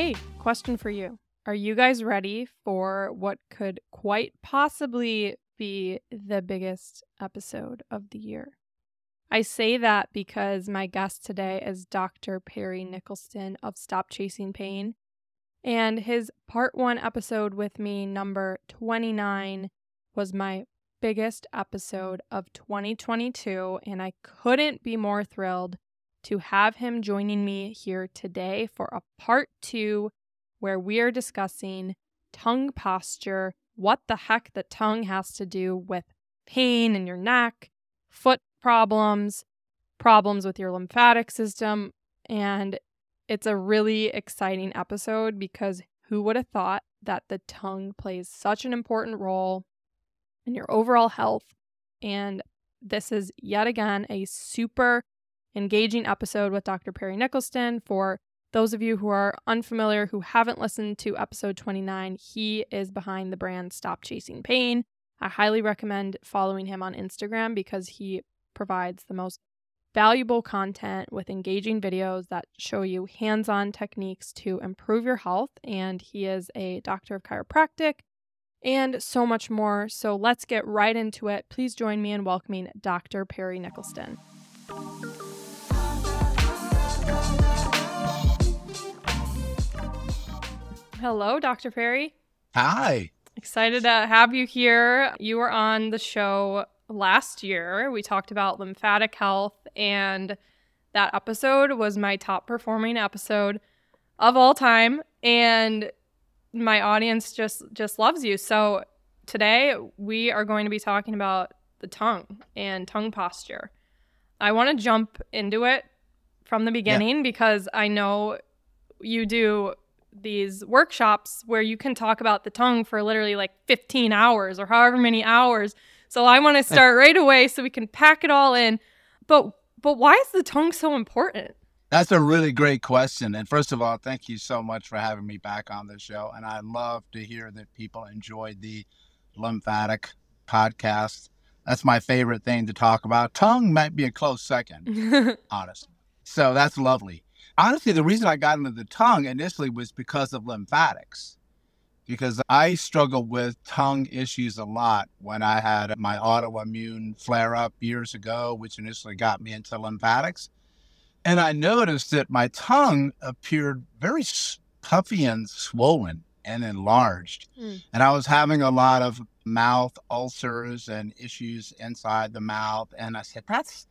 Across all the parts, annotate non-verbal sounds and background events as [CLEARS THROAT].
Hey, question for you. Are you guys ready for what could quite possibly be the biggest episode of the year? I say that because my guest today is Dr. Perry Nickelston of Stop Chasing Pain. And his part one episode with me, number 29, was my biggest episode of 2022. And I couldn't be more thrilled to have him joining me here today for a part two where we are discussing tongue posture, what the heck the tongue has to do with pain in your neck, foot problems, problems with your lymphatic system. And it's a really exciting episode because who would have thought that the tongue plays such an important role in your overall health? And this is yet again a super engaging episode with Dr. Perry Nickelston. For those of you who are unfamiliar, who haven't listened to episode 29, he is behind the brand Stop Chasing Pain. I highly recommend following him on Instagram because he provides the most valuable content with engaging videos that show you hands on techniques to improve your health. And he is a doctor of chiropractic and so much more. So let's get right into it. Please join me in welcoming Dr. Perry Nickelston. Hello, Dr. Perry. Hi. Excited to have you here. You were on the show last year. We talked about lymphatic health, and that episode was my top performing episode of all time. And my audience just just loves you. So today we are going to be talking about the tongue and tongue posture. I want to jump into it from the beginning yeah. because I know you do these workshops where you can talk about the tongue for literally like 15 hours or however many hours so I want to start right away so we can pack it all in. But but why is the tongue so important? That's a really great question. And first of all, thank you so much for having me back on the show. And I love to hear that people enjoyed the lymphatic podcast. That's my favorite thing to talk about. Tongue might be a close second, [LAUGHS] honestly. So that's lovely. Honestly, the reason I got into the tongue initially was because of lymphatics because I struggled with tongue issues a lot when I had my autoimmune flare up years ago, which initially got me into lymphatics. And I noticed that my tongue appeared very puffy and swollen and enlarged. Mm. And I was having a lot of mouth ulcers and issues inside the mouth. And I said, that's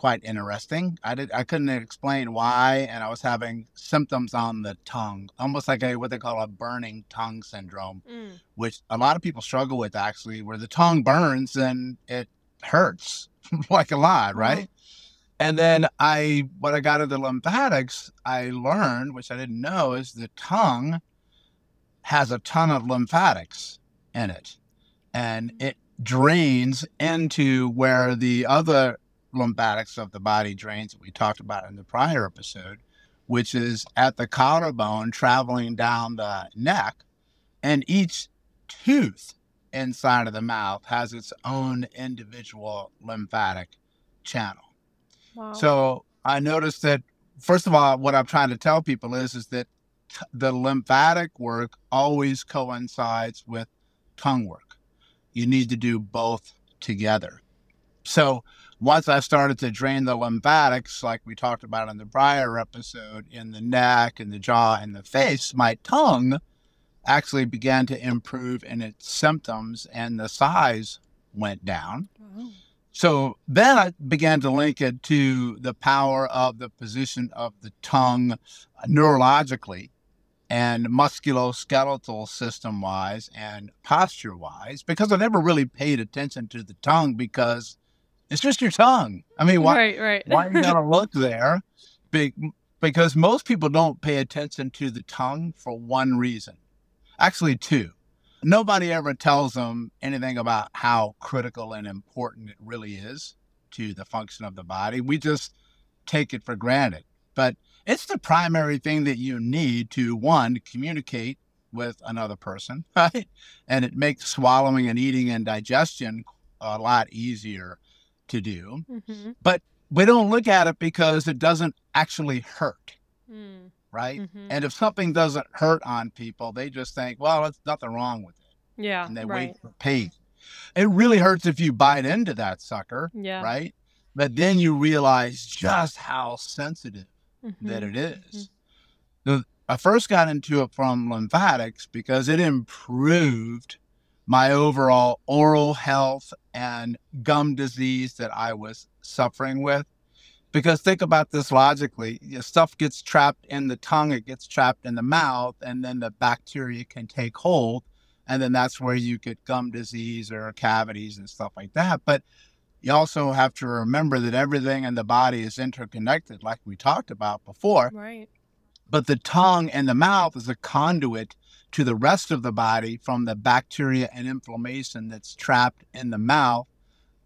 quite interesting. I did I couldn't explain why, and I was having symptoms on the tongue, almost like a what they call a burning tongue syndrome, mm. which a lot of people struggle with actually, where the tongue burns and it hurts [LAUGHS] like a lot, right? Uh-huh. And then I, when I got into lymphatics, I learned, which I didn't know, is the tongue has a ton of lymphatics in it, and it drains into where the other lymphatics of the body drains that we talked about in the prior episode, which is at the collarbone traveling down the neck. And each tooth inside of the mouth has its own individual lymphatic channel. Wow. So I noticed that, first of all, what I'm trying to tell people is, is that t- the lymphatic work always coincides with tongue work. You need to do both together. So once I started to drain the lymphatics, like we talked about in the prior episode, in the neck and the jaw and the face, my tongue actually began to improve in its symptoms and the size went down. So then I began to link it to the power of the position of the tongue neurologically and musculoskeletal system wise and posture wise, because I never really paid attention to the tongue because it's just your tongue. I mean, why, right, right. why you gotta [LAUGHS] look there? Big, because most people don't pay attention to the tongue for one reason. Actually, two. Nobody ever tells them anything about how critical and important it really is to the function of the body. We just take it for granted. But it's the primary thing that you need to one communicate with another person, [LAUGHS] right? And it makes swallowing and eating and digestion a lot easier to do, mm-hmm. but we don't look at it because it doesn't actually hurt. Mm. right? Mhm. And if something doesn't hurt on people, they just think, well, there's nothing wrong with it. Yeah. And they right. wait for pain. It really hurts if you bite into that sucker, Yeah. right? But then you realize just how sensitive that Mhm. it is. The- I first got into it from lymphatics because it improved my overall oral health and gum disease that I was suffering with. Because think about this logically your stuff gets trapped in the tongue, it gets trapped in the mouth, and then the bacteria can take hold. And then that's where you get gum disease or cavities and stuff like that. But you also have to remember that everything in the body is interconnected, like we talked about before. Right. But the tongue and the mouth is a conduit to the rest of the body from the bacteria and inflammation that's trapped in the mouth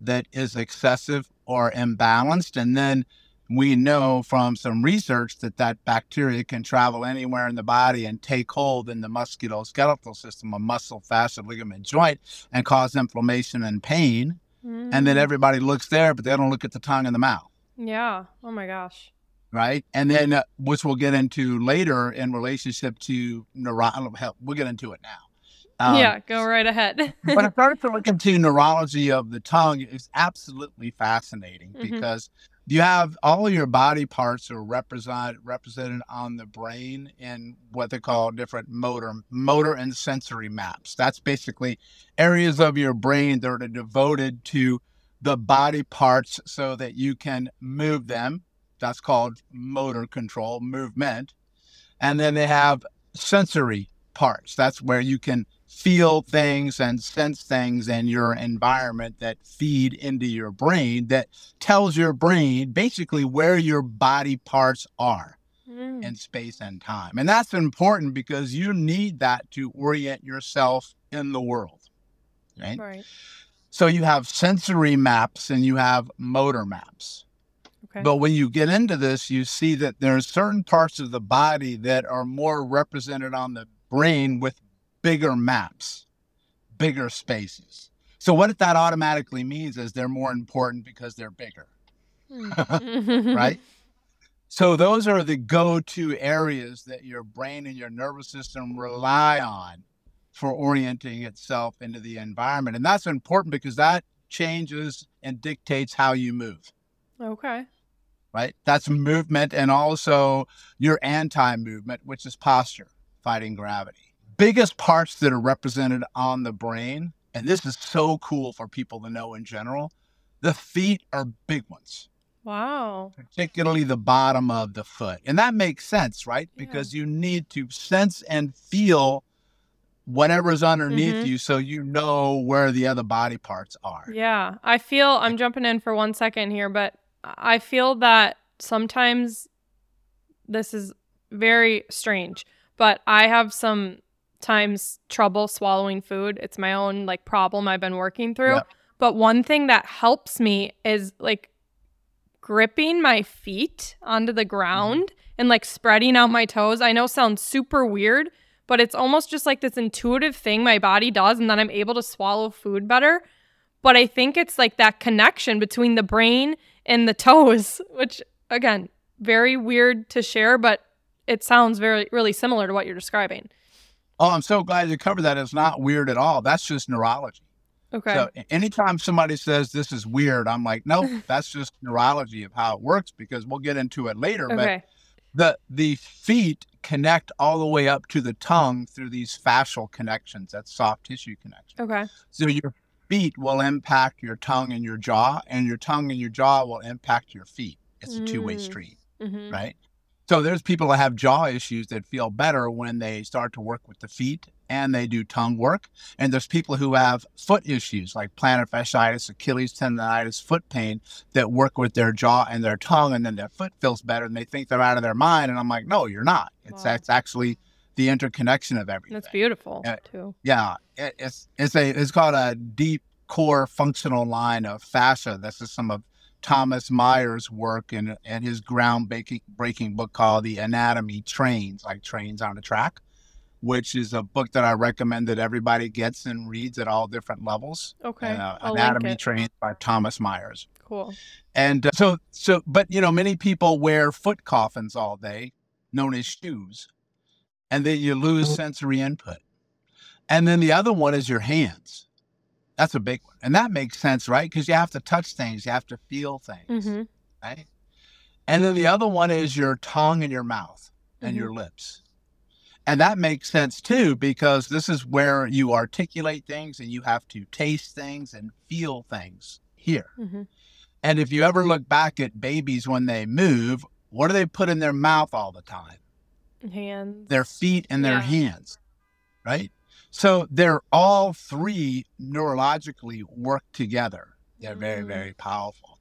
that is excessive or imbalanced. And then we know from some research that that bacteria can travel anywhere in the body and take hold in the musculoskeletal system, a muscle, fascia, ligament, joint, and cause inflammation and pain. And then Mm. everybody looks there, but they don't look at the tongue and the mouth Yeah. Oh my gosh. Right? And then, uh, which we'll get into later in relationship to neuro. Hell, we'll get into it now. Um, yeah. Go right ahead. when I started to [LAUGHS] look into neurology of the tongue, it's absolutely fascinating Mhm. because you have all your body parts are represented represented on the brain in what they call different motor motor and sensory maps. That's basically areas of your brain that are devoted to the body parts so that you can move them. That's called motor control, movement. And then they have sensory parts. That's where you can feel things and sense things in your environment that feed into your brain that tells your brain basically where your body parts are Mm. in space and time. And that's important because you need that to orient yourself in the world. Right? Right. So you have sensory maps and you have motor maps. Okay. But when you get into this, you see that there are certain parts of the body that are more represented on the brain with bigger maps, bigger spaces. So what that automatically means is they're more important because they're bigger, Mm. [LAUGHS] right? so those are the go-to areas that your brain and your nervous system rely on for orienting itself into the environment. And that's important because that changes and dictates how you move. okay. Right? That's movement and also your anti movement, which is posture, fighting gravity. Biggest parts that are represented on the brain, and this is so cool for people to know in general the feet are big ones, Wow. particularly the bottom of the foot. And that makes sense, right? Yeah. Because you need to sense and feel whatever's underneath Mhm. you so you know where the other body parts are. Yeah. I feel I'm jumping in for one second here, but I feel that sometimes this is very strange, but I have some times trouble swallowing food. It's my own like problem I've been working through. Yep. But one thing that helps me is like gripping my feet onto the mm-hmm. ground and like spreading out my toes. I know sounds super weird, but it's almost just like this intuitive thing my body does and then I'm able to swallow food better. But I think it's like that connection between the brain and the toes, which again, very weird to share, but it sounds very really similar to what you're describing. Oh, I'm so glad you covered that. It's not weird at all. That's just neurology. Okay. So anytime somebody says this is weird, I'm like, no, [LAUGHS] that's just neurology of how it works because we'll get into it later. okay. But the the feet connect all the way up to the tongue through these fascial connections, that's soft tissue connection. Okay. So your feet will impact your tongue and your jaw, and your tongue and your jaw will impact your feet. It's a two-way Mm. street, hmm right? So there's people that have jaw issues that feel better when they start to work with the feet and they do tongue work. And there's people who have foot issues like plantar fasciitis, Achilles tendonitis, foot pain that work with their jaw and their tongue, and then their foot feels better, and they think they're out of their mind. And I'm like, no, you're not. It's Wow. that's actually the interconnection of everything. That's beautiful Yeah. too. Yeah, it, it's it's a it's called a deep core functional line of fascia. This is some of Thomas Myers' work and and his groundbreaking breaking book called The Anatomy Trains, like trains on a track, which is a book that I recommend that everybody gets and reads at all different levels. Okay. Uh, Anatomy. Trains by Thomas Myers. Cool. And uh, so, so, but you know, many people wear foot coffins all day, known as shoes. And then you lose sensory input. And then the other one is your hands. That's a big one. And that makes sense, right? Because you have to touch things, you have to feel things, hmm right? And then the other one is your tongue and your mouth and Mhm. your lips. And that makes sense too, because this is where you articulate things and you have to taste things and feel things here. hmm And if you ever look back at babies when they move, what do they put in their mouth all the time? Hands. Their feet and their Yeah. hands, right? So they're all three neurologically work together. They're very, Mm. very powerful.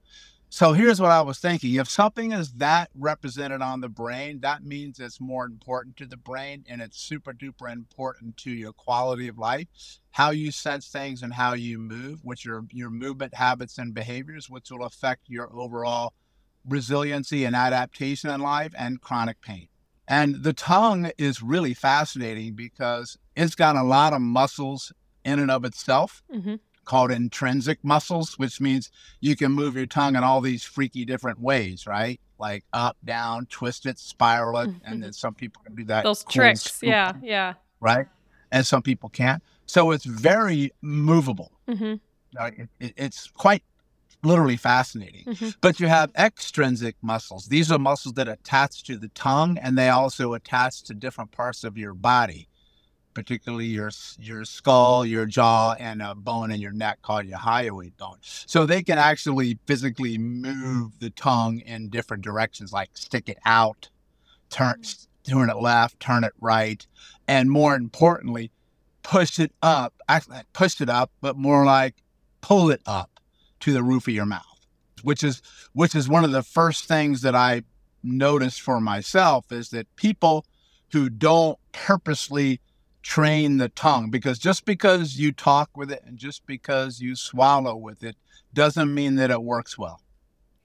So here's what I was thinking. If something is that represented on the brain, that means it's more important to the brain and it's super duper important to your quality of life, how you sense things and how you move, which are your movement habits and behaviors, which will affect your overall resiliency and adaptation in life and chronic pain. And the tongue is really fascinating because it's got a lot of muscles in and of itself hmm called intrinsic muscles, which means you can move your tongue in all these freaky different ways, right? Like up, down, twist it, spiral it, and then some people can do that. Those cool tricks. scoop, Yeah. Yeah. Right. And some people can't. So it's very movable. hmm Uh, it- it- it's quite literally fascinating. hmm But you have extrinsic muscles. These are muscles that attach to the tongue and they also attach to different parts of your body, particularly your your skull, your jaw, and a bone in your neck called your hyoid bone. So they can actually physically move the tongue in different directions, like stick it out, turn turn it left, turn it right, and more importantly, push it up. Actually, push it up, but more like pull it up to the roof of your mouth, which is which is one of the first things that I noticed for myself is that people who don't purposely train the tongue because just because you talk with it and just because you swallow with it doesn't mean that it works well.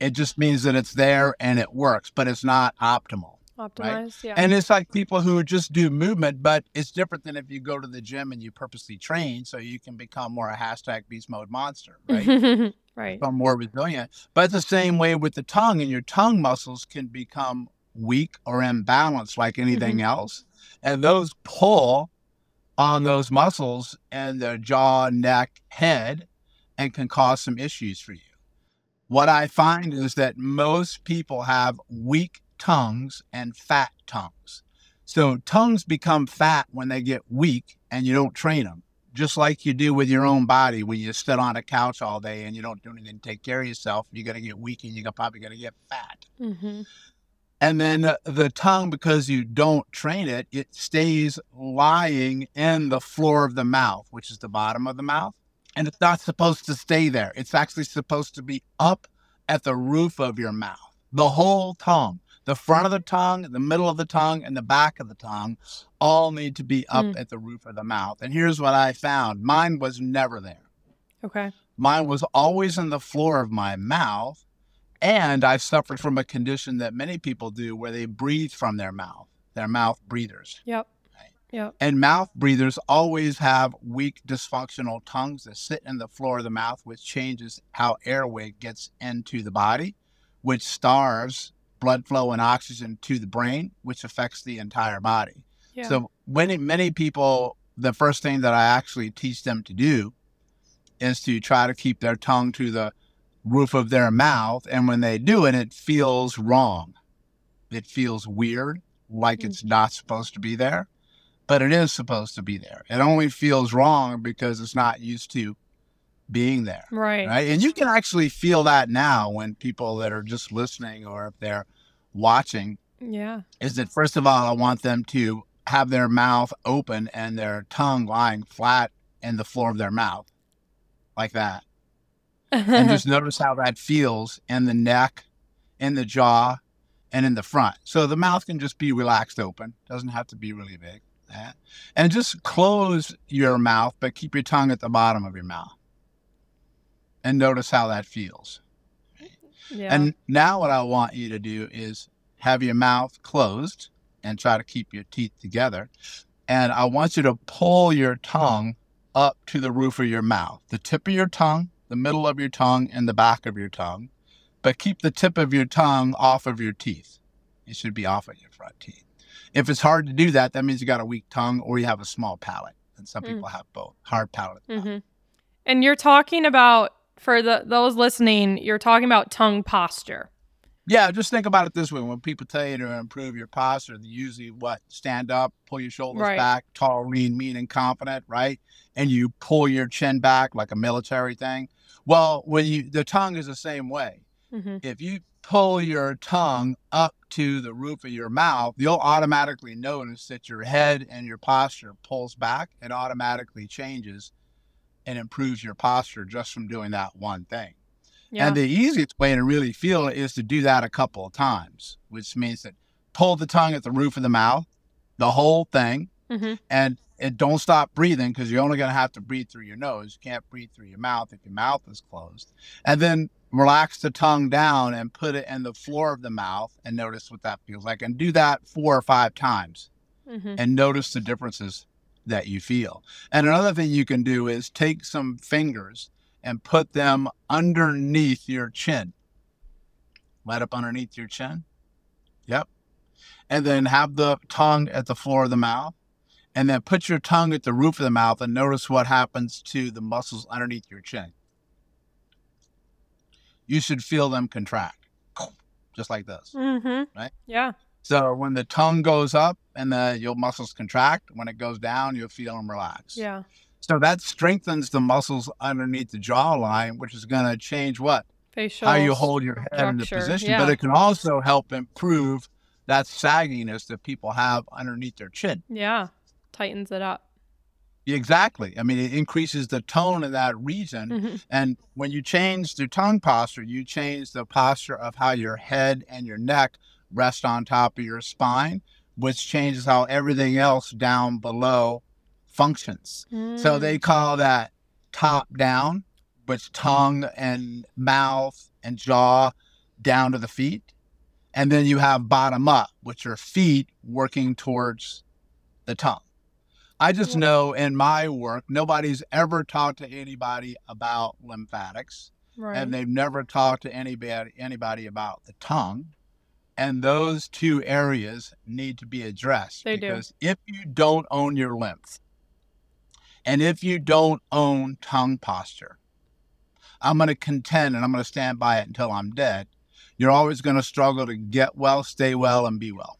It just means that it's there and it works, but it's not optimal. Optimized. Yeah. And it's like people who just do movement, but it's different than if you go to the gym and you purposely train so you can become more a hashtag beast mode monster, right? [LAUGHS] right. become more resilient. But the same way with the tongue, and your tongue muscles can become weak or imbalanced like mm-hmm. anything else. And those pull on those muscles and the jaw, neck, head, and can cause some issues for you. What I find is that most people have weak tongues and fat tongues. So tongues become fat when they get weak and you don't train them just like you do with your own body when you sit on a couch all day and you don't do anything to take care of yourself, you're going to get weak and you're probably going to get fat. hmm And then the tongue, because you don't train it, it stays lying in the floor of the mouth, which is the bottom of the mouth. And it's not supposed to stay there. It's actually supposed to be up at the roof of your mouth. The whole tongue, the front of the tongue, the middle of the tongue, and the back of the tongue all need to be up Mm. at the roof of the mouth. And here's what I found mine was never there. Okay. Mine was always in the floor of my mouth. And I've suffered from a condition that many people do where they breathe from their mouth. They're mouth breathers. Yep. Yep. And mouth breathers always have weak, dysfunctional tongues that sit in the floor of the mouth, which changes how airway gets into the body, which starves blood flow and oxygen to the brain, which affects the entire body. Yeah. So when it, many people, the first thing that I actually teach them to do is to try to keep their tongue to the roof of their mouth. And when they do it, it feels wrong. It feels weird, like Mm. it's not supposed to be there, but it is supposed to be there. It only feels wrong because it's not used to being there. right. Right. And you can actually feel that now when people that are just listening or if they're watching Yeah. is that first of all, I want them to have their mouth open and their tongue lying flat in the floor of their mouth, like that. And [LAUGHS] just notice how that feels in the neck, in the jaw, and in the front. So the mouth can just be relaxed open, doesn't have to be really big. That. And just close your mouth, but keep your tongue at the bottom of your mouth. And notice how that feels. yeah. And now what I want you to do is have your mouth closed and try to keep your teeth together. And I want you to pull your tongue up to the roof of your mouth, the tip of your tongue, the middle of your tongue, and the back of your tongue. But keep the tip of your tongue off of your teeth. It should be off of your front teeth. If it's hard to do that, that means you got a weak tongue or you have a small palate. And some Mm. people have both hard palate. Mm-hmm. And you're talking about for the those listening, you're talking about tongue posture. Yeah, just think about it this way. When people tell you to improve your posture, they usually what? Stand up, pull your shoulders Right. back, tall, lean, mean, and confident, right? And you pull your chin back like a military thing. Well, when you the tongue is the same way. hmm If you pull your tongue up to the roof of your mouth, you'll automatically notice that your head and your posture pulls back. It automatically changes and improves your posture just from doing that one thing. Yeah. And the easiest way to really feel it is to do that a couple of times, which means that pull the tongue at the roof of the mouth, the whole thing, hmm and and don't stop breathing because you're only going to have to breathe through your nose. You can't breathe through your mouth if your mouth is closed. And then relax the tongue down and put it in the floor of the mouth and notice what that feels like. And do that four or five times hmm and notice the differences that you feel. And another thing you can do is take some fingers and put them underneath your chin. Right up underneath your chin. Yep. And then have the tongue at the floor of the mouth. And then put your tongue at the roof of the mouth and notice what happens to the muscles underneath your chin. You should feel them contract, just like this. hmm Right? Yeah. So when the tongue goes up and the your muscles contract, when it goes down, you'll feel them relax. Yeah. So that strengthens the muscles underneath the jawline, which is going to change what Facial. how you hold your head in the position. yeah. But it can also help improve that sagginess that people have underneath their chin. Yeah. Tightens it up. Exactly. I mean, it increases the tone in that region. hmm And when you change the tongue posture, you change the posture of how your head and your neck rest on top of your spine, which changes how everything else down below functions. So Mm. they call that top down, which tongue and mouth and jaw down to the feet. And then you have bottom up, which are feet working towards the tongue. I just Yeah. know in my work, nobody's ever talked to anybody about lymphatics right. and they've never talked to anybody anybody about the tongue. And those two areas need to be addressed They do. because if you don't own your lymph and if you don't own tongue posture, I'm going to contend and I'm going to stand by it until I'm dead. You're always going to struggle to get well, stay well, and be well.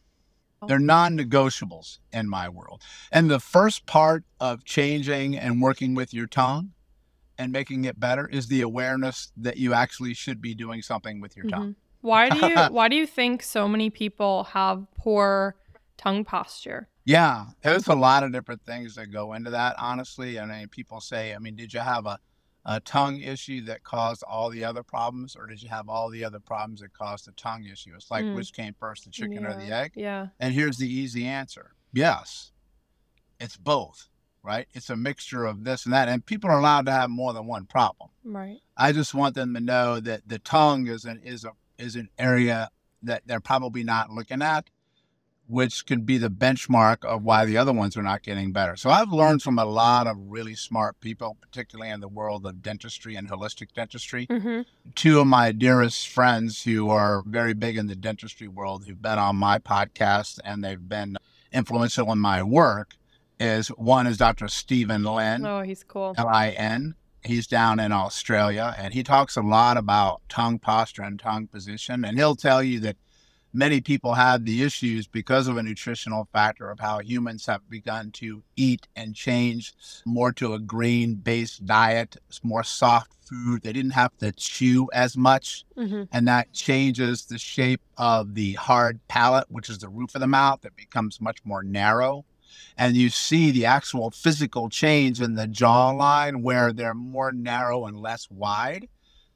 They're non negotiables in my world. And the first part of changing and working with your tongue and making it better is the awareness that you actually should be doing something with your tongue. Mhm. Why do you [LAUGHS] why do you think so many people have poor tongue posture? Yeah, there's a lot of different things that go into that, honestly. I mean, people say, I mean, did you have a, a tongue issue that caused all the other problems, or did you have all the other problems that caused the tongue issue? It's like, Mm. which came first, the chicken or the Yeah. egg? Yeah. And here's the easy answer yes, it's both, right? It's a mixture of this and that. And people are allowed to have more than one problem. Right. I just want them to know that the tongue is an, is, a, is an area that they're probably not looking at, which could be the benchmark of why the other ones are not getting better. So I've learned from a lot of really smart people, particularly in the world of dentistry and holistic dentistry hmm two of my dearest friends who are very big in the dentistry world who've been on my podcast and they've been influential in my work is one is Dr. Steven Lin, Oh, he's cool. L I N. He's down in Australia and he talks a lot about tongue posture and tongue position. And he'll tell you that many people have the issues because of a nutritional factor of how humans have begun to eat and change more to a grain based diet, more soft food. They didn't have to chew as much, hmm and that changes the shape of the hard palate, which is the roof of the mouth. It becomes much more narrow. And you see the actual physical change in the jawline where they're more narrow and less wide.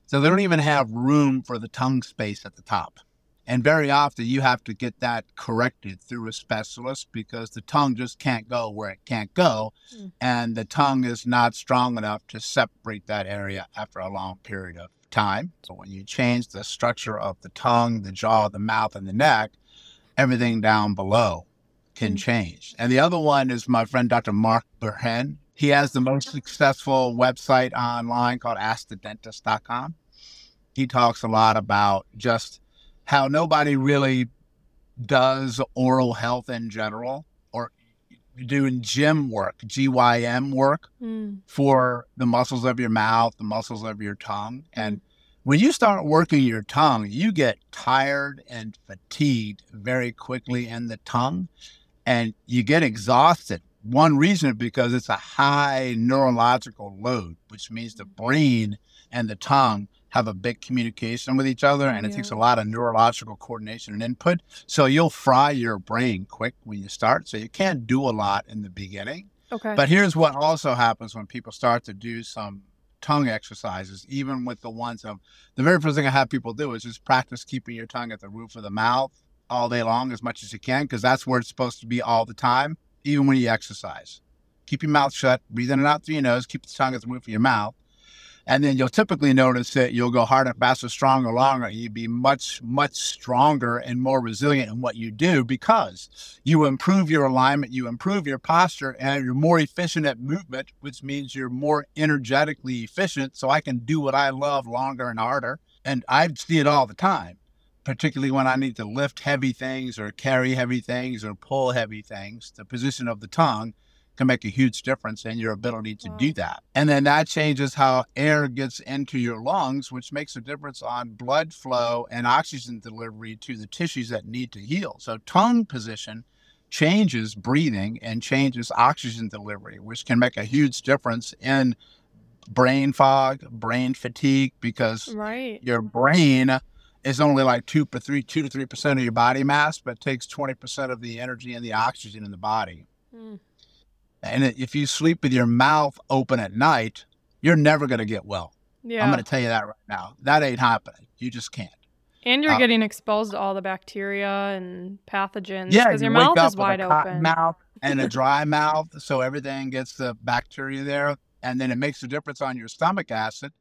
So they don't even have room for the tongue space at the top. And very often you have to get that corrected through a specialist because the tongue just can't go where it can't go. Mm. And the tongue is not strong enough to separate that area after a long period of time. So when you change the structure of the tongue, the jaw, the mouth, and the neck, everything down below can Mm. change. And the other one is my friend Dr. Mark Burhenne. He has the most successful website online called AskTheDentist.com. He talks a lot about just how nobody really does oral health in general or doing gym work, GYM work Mm. for the muscles of your mouth, the muscles of your tongue. And when you start working your tongue, you get tired and fatigued very quickly in the tongue and you get exhausted. One reason is because it's a high neurological load, which means the brain and the tongue have a big communication with each other and it takes a lot of neurological coordination and input. So you'll fry your brain quick when you start. So you can't do a lot in the beginning. Okay. But here's what also happens when people start to do some tongue exercises, even with the ones of the very first thing I have people do is just practice keeping your tongue at the roof of the mouth all day long as much as you can, because that's where it's supposed to be all the time, even when you exercise. Keep your mouth shut, breathe in and out through your nose, keep the tongue at the roof of your mouth. And then you'll typically notice that you'll go harder, faster, stronger, longer. You'll be much, much stronger and more resilient in what you do because you improve your alignment, you improve your posture, and you're more efficient at movement, which means you're more energetically efficient. So I can do what I love longer and harder. And I see it all the time, particularly when I need to lift heavy things or carry heavy things or pull heavy things. The position of the tongue can make a huge difference in your ability to do that. And then that changes how air gets into your lungs, which makes a difference on blood flow and oxygen delivery to the tissues that need to heal. So, tongue position changes breathing and changes oxygen delivery, which can make a huge difference in brain fog, brain fatigue, because right. your brain is only like two per three, two to three percent of your body mass, but takes twenty percent of the energy and the oxygen in the body. Mm. And if you sleep with your mouth open at night, you're never going to get well. Yeah. I'm going to tell you that right now. That ain't happening. You just can't. and you're uh, getting exposed to all the bacteria and pathogens Yeah, because you your mouth is wide open. mouth [LAUGHS] and a dry mouth, so everything gets the bacteria there, and then it makes a difference on your stomach acid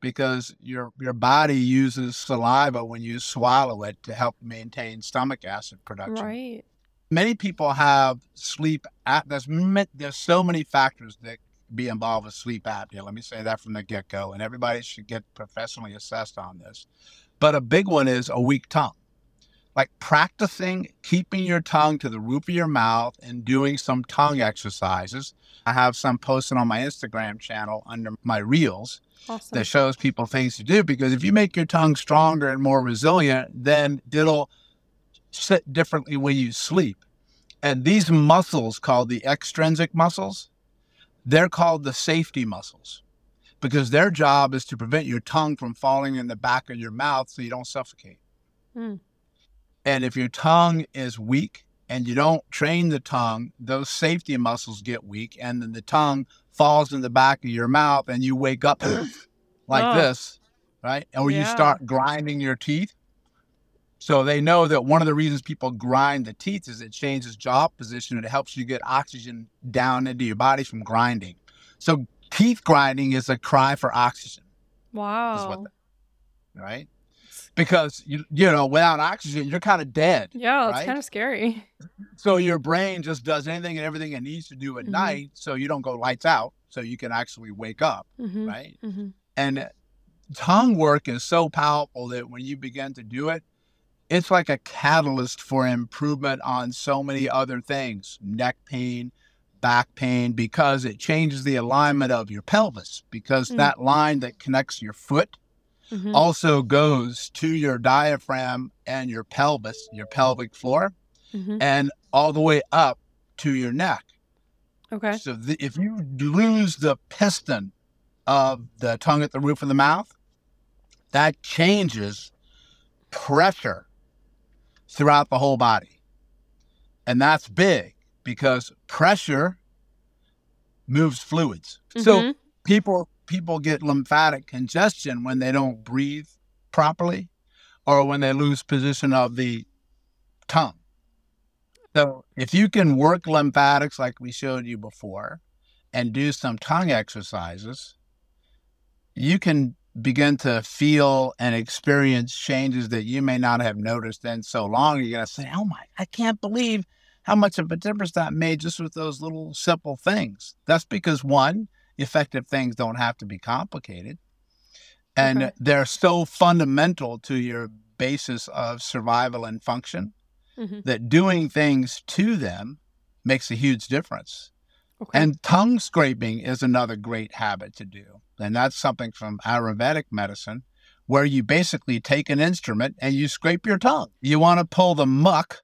because your your body uses saliva when you swallow it to help maintain stomach acid production. Right. Many people have sleep ap- there's there's so many factors that be involved with sleep apnea. Let me say that from the get go, and everybody should get professionally assessed on this. But a big one is a weak tongue. Like practicing keeping your tongue to the roof of your mouth and doing some tongue exercises. I have some posted on my Instagram channel under my reels Awesome. that shows people things to do because if you make your tongue stronger and more resilient, then it'll sit differently when you sleep. And these muscles called the extrinsic muscles, they're called the safety muscles because their job is to prevent your tongue from falling in the back of your mouth so you don't suffocate. Hmm. And if your tongue is weak and you don't train the tongue, those safety muscles get weak and then the tongue falls in the back of your mouth and you wake up [CLEARS THROAT] like Oh. this, right? Or you Yeah. start grinding your teeth. So they know that one of the reasons people grind the teeth is it changes jaw position and it helps you get oxygen down into your body from grinding. So teeth grinding is a cry for oxygen, wow. right? Because you you know without oxygen you're kind of dead. yeah, it's right? kind of scary. So your brain just does anything and everything it needs to do at Mhm. night so you don't go lights out so you can actually wake up, hmm right? hmm And tongue work is so powerful that when you begin to do it, it's like a catalyst for improvement on so many other things neck pain, back pain, because it changes the alignment of your pelvis. Because Mm. that line that connects your foot hmm also goes to your diaphragm and your pelvis, your pelvic floor, hmm and all the way up to your neck. Okay. So the, if you lose the piston of the tongue at the roof of the mouth, that changes pressure throughout the whole body. And that's big because pressure moves fluids. So Mhm. people people get lymphatic congestion when they don't breathe properly or when they lose position of the tongue. So if you can work lymphatics like we showed you before and do some tongue exercises, you can begin to feel and experience changes that you may not have noticed in so long. You're going to say, Oh my, I can't believe how much of a difference that made just with those little simple things. That's because one, effective things don't have to be complicated. And Okay. they're so fundamental to your basis of survival and function Mhm. that doing things to them makes a huge difference. Okay. And tongue scraping is another great habit to do. And that's something from Ayurvedic medicine, where you basically take an instrument and you scrape your tongue. You want to pull the muck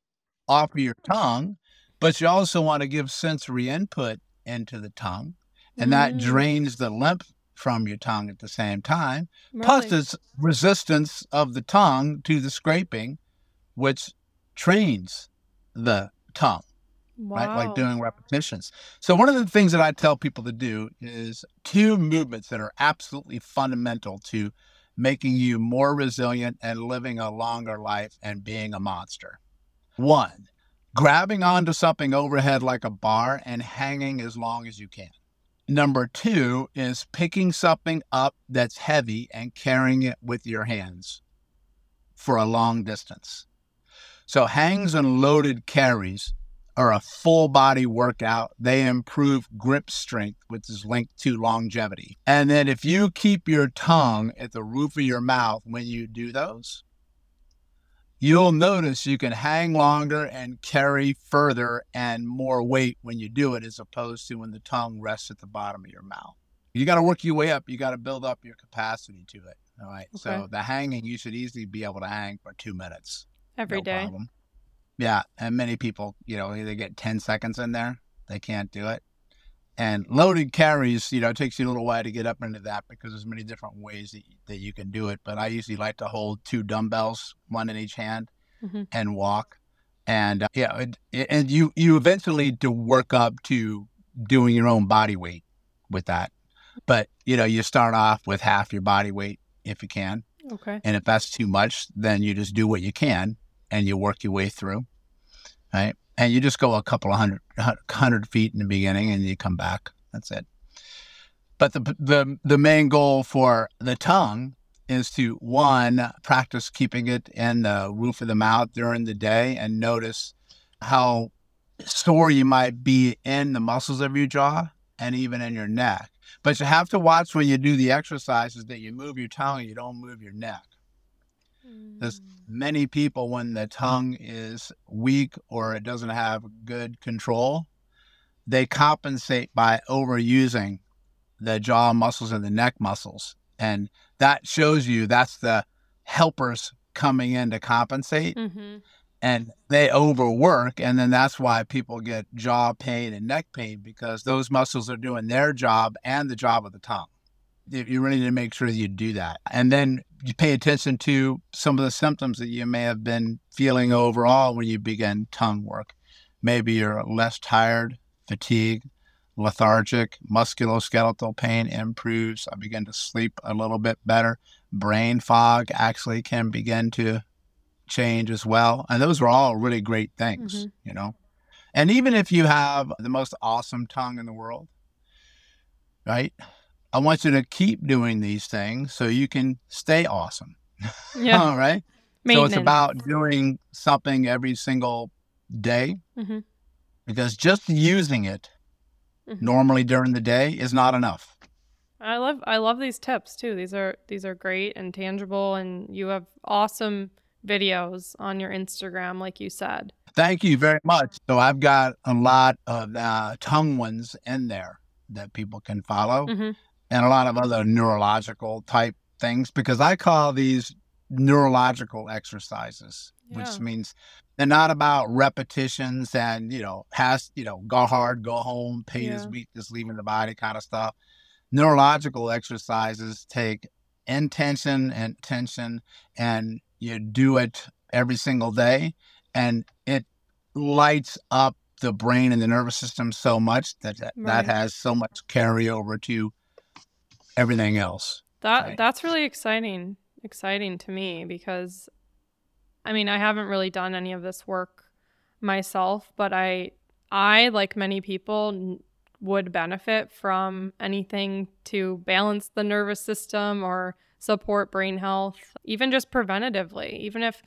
off of your tongue, but you also want to give sensory input into the tongue. And that Mm, drains the lymph from your tongue at the same time. Plus, really? there's resistance of the tongue to the scraping, which trains the tongue right? Like doing repetitions. So one of the things that I tell people to do is two movements that are absolutely fundamental to making you more resilient and living a longer life and being a monster. One, grabbing onto something overhead like a bar and hanging as long as you can. Number two is picking something up that's heavy and carrying it with your hands for a long distance. So hangs and loaded carries are a full body workout. They improve grip strength, which is linked to longevity. And then if you keep your tongue at the roof of your mouth when you do those, you'll notice you can hang longer and carry further and more weight when you do it as opposed to when the tongue rests at the bottom of your mouth. You got to work your way up. You got to build up your capacity to it. All right. Okay. So the hanging, you should easily be able to hang for two minutes Every no day. problem. Yeah, and many people, you know, they get 10 seconds in there, they can't do it. And loaded carries, you know, it takes you a little while to get up into that because there's many different ways that, that you can do it. But I usually like to hold two dumbbells, one in each hand, Mhm. and walk. And uh, yeah, it, it- and you you eventually to work up to doing your own body weight with that. But you know, you start off with half your body weight if you can. Okay. And if that's too much, then you just do what you can and you work your way through. Right. And you just go a couple of hundred, hundred feet in the beginning and you come back. That's it. But the, the, the main goal for the tongue is to one, practice keeping it in the roof of the mouth during the day and notice how sore you might be in the muscles of your jaw and even in your neck. But you have to watch when you do the exercises that you move your tongue you don't move your neck. There's Mm. many people when the tongue is weak or it doesn't have good control, they compensate by overusing the jaw muscles and the neck muscles. And that shows you that's the helpers coming in to compensate Mhm. and they overwork. And then that's why people get jaw pain and neck pain because those muscles are doing their job and the job of the tongue. You you really need to make sure you do that. And then you pay attention to some of the symptoms that you may have been feeling overall when you begin tongue work. Maybe you're less tired, fatigued, lethargic, musculoskeletal pain improves. I begin to sleep a little bit better. Brain fog actually can begin to change as well. And those are all really great things, Mhm. you know. And even if you have the most awesome tongue in the world, right? I want you to keep doing these things so you can stay awesome. Yeah. [LAUGHS] All right. So it's about doing something every single day Mhm. because just using it Mhm. normally during the day is not enough. I love I love these tips too. These are these are great and tangible and you have awesome videos on your Instagram like you said. Thank you very much. So I've got a lot of uh, tongue ones in there that people can follow Mhm. And a lot of other neurological type things because I call these neurological exercises, Yeah. which means they're not about repetitions and, you know, has, you know, go hard, go home, pain is Yeah. weak, just leaving the body kind of stuff. Neurological exercises take intention and tension and you do it every single day and it lights up the brain and the nervous system so much that that, Right. that has so much carryover to everything else. That Right. that's really exciting exciting to me because I mean, I haven't really done any of this work myself, but I I like many people would benefit from anything to balance the nervous system or support brain health, even just preventatively. Even if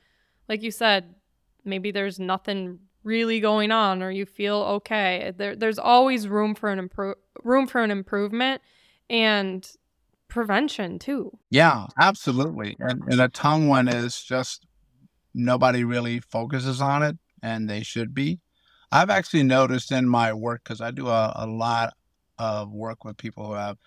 like you said, maybe there's nothing really going on or you feel okay. There there's always room for an impro- room for an improvement and prevention too. Yeah, absolutely. And, and a tongue one is just nobody really focuses on it. and they should be. I've actually noticed in my work, because I do a, a lot of work with people who have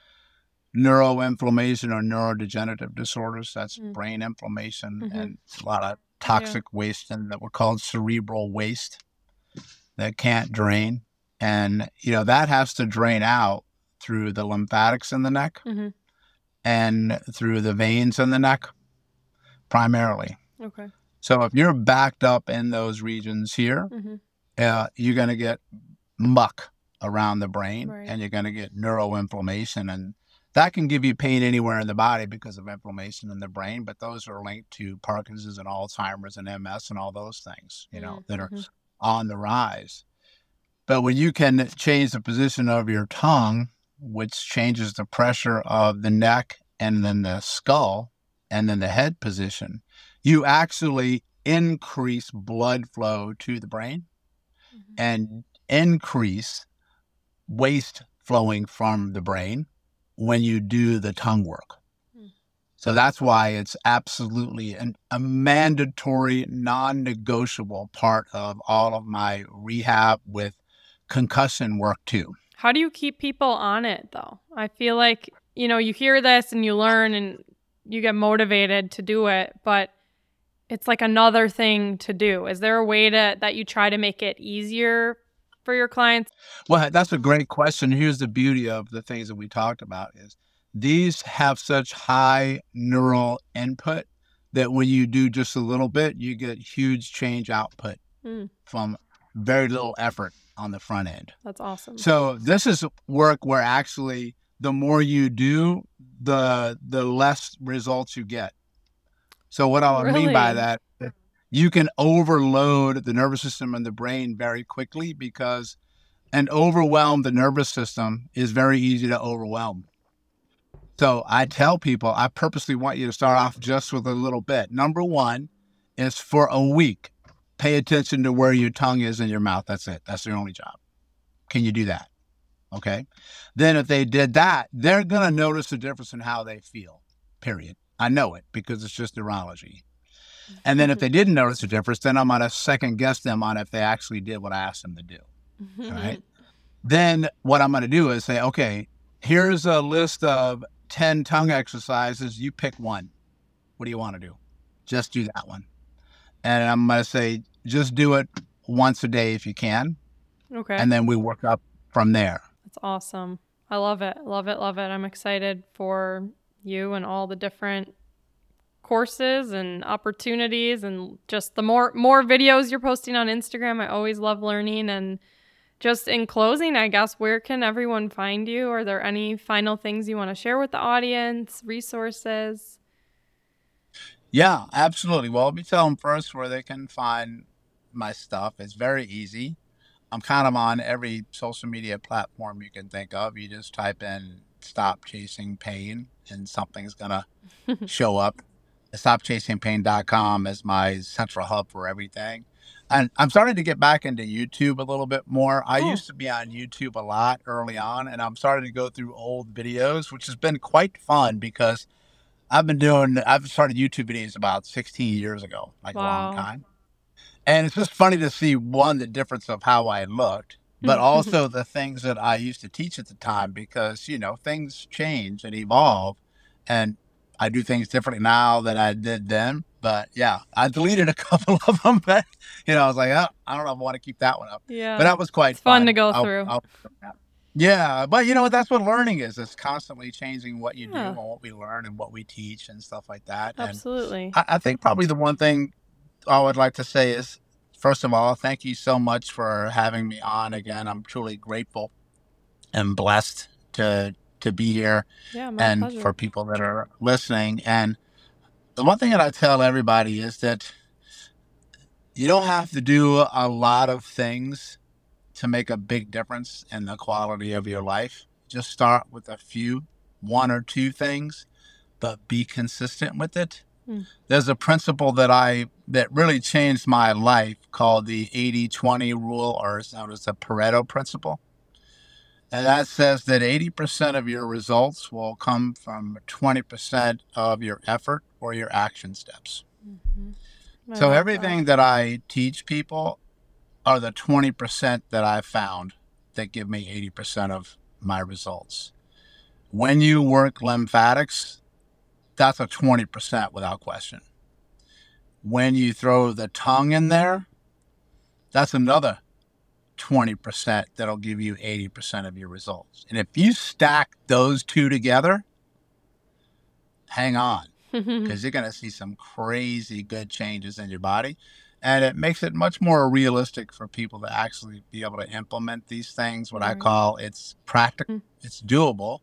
neuroinflammation or neurodegenerative disorders. That's Mm. brain inflammation Mhm. and a lot of toxic waste and that we're called cerebral waste that can't drain. And, you know, that has to drain out through the lymphatics in the neck Mhm. and through the veins in the neck primarily. Okay. So if you're backed up in those regions here, hmm uh, you're going to get muck around the brain Right. and you're going to get neuroinflammation. And that can give you pain anywhere in the body because of inflammation in the brain. But those are linked to Parkinson's and Alzheimer's and MS and all those things, you know, that are Mhm. on the rise. But when you can change the position of your tongue, which changes the pressure of the neck and then the skull and then the head position, you actually increase blood flow to the brain Mhm. and increase waste flowing from the brain when you do the tongue work. Hmm. So that's why it's absolutely an, a mandatory, non negotiable part of all of my rehab with concussion work, too. How do you keep people on it though? I feel like, you know, you hear this and you learn and you get motivated to do it, but it's like another thing to do. Is there a way to that you try to make it easier for your clients? Well, that's a great question. Here's the beauty of the things that we talked about is these have such high neural input that when you do just a little bit, you get huge change output Hmm. from very little effort on the front end. That's awesome. So this is work where actually the more you do, the the less results you get. So what I mean by that, you can overload the nervous system and the brain very quickly because and overwhelm the nervous system is very easy to overwhelm. So I tell people I purposely want you to start off just with a little bit. Number one is for a week, pay attention to where your tongue is in your mouth. That's it. That's their only job. Can you do that? Okay. Then if they did that, they're going to notice the difference in how they feel, period. I know it because it's just neurology. And then if they didn't notice the difference, then I'm going to second guess them on if they actually did what I asked them to do. Mm-hmm. right? Then what I'm going to do is say, okay, here's a list of 10 tongue exercises. You pick one. What do you want to do? Just do that one. And I'm going to say, just do it once a day if you can. Okay. And then we work up from there. That's awesome. I love it. Love it. Love it. I'm excited for you and all the different courses and opportunities and just the more more videos you're posting on Instagram. I always love learning and just in closing, I guess where can everyone find you? Are there any final things you want to share with the audience, resources? Yeah, absolutely. Well, let me tell them first where they can find my stuff. It's very easy. I'm kind of on every social media platform you can think of. You just type in stop chasing pain and something's going [LAUGHS] to show up. StopChasingPain.com is my central hub for everything. And I'm starting to get back into YouTube a little bit more. I Cool. used to be on YouTube a lot early on, and I'm starting to go through old videos, which has been quite fun because I've been doing, I've started YouTube videos about 16 years ago, like a long time. And it's just funny to see one, the difference of how I looked, but [LAUGHS] also the things that I used to teach at the time because, you know, things change and evolve. And I do things differently now than I did then. But yeah, I deleted a [LAUGHS] couple of them, but, you know, I was like, oh, I don't know if I want to keep that one up. Yeah. But that was quite It's fun to go I'll- through. I'll- yeah, but you know what? That's what learning is. It's constantly changing what you do and what we learn and what we teach and stuff like that. And Absolutely. I, I think probably the one thing I would like to say is, first of all, thank you so much for having me on again. I'm truly grateful and blessed to to be here Yeah, my and pleasure. for people that are listening. And the one thing that I tell everybody is that you don't have to do a lot of things to make a big difference in the quality of your life. Just start with a few, one or two things, but be consistent with it. There's a principle that I that really changed my life called the 80-20 rule or it's known as the Pareto principle. And that says that 80% of your results will come from 20% of your effort or your action steps. Mhm. I So everything that I teach people are the 20% that I've found that give me 80% of my results. When you work lymphatics, that's a 20% without question. When you throw the tongue in there, that's another 20% that'll give you 80% of your results. And if you stack those two together, hang on [LAUGHS] because you're going to see some crazy good changes in your body. And it makes it much more realistic for people to actually be able to implement these things. What I call it's practical, Mm. it's doable,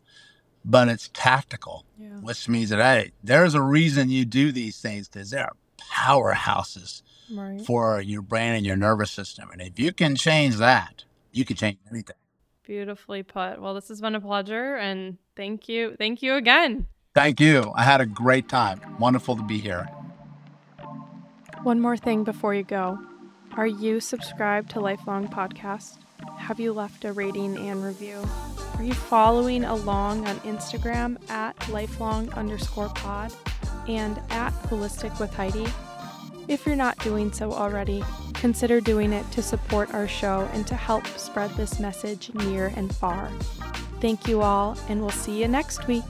but it's tactical, yeah. which means that, hey, there's a reason you do these things because they're powerhouses Right. for your brain and your nervous system. And if you can change that, you can change anything. Beautifully put. Well, this has been a pleasure and thank you. Thank you again. Thank you. I had a great time. Wonderful to be here. One more thing before you go. Are you subscribed to Lifelong Podcast? Have you left a rating and review? Are you following along on Instagram at lifelong underscore pod and at holistic with Heidi? If you're not doing so already, consider doing it to support our show and to help spread this message near and far. Thank you all, and we'll see you next week.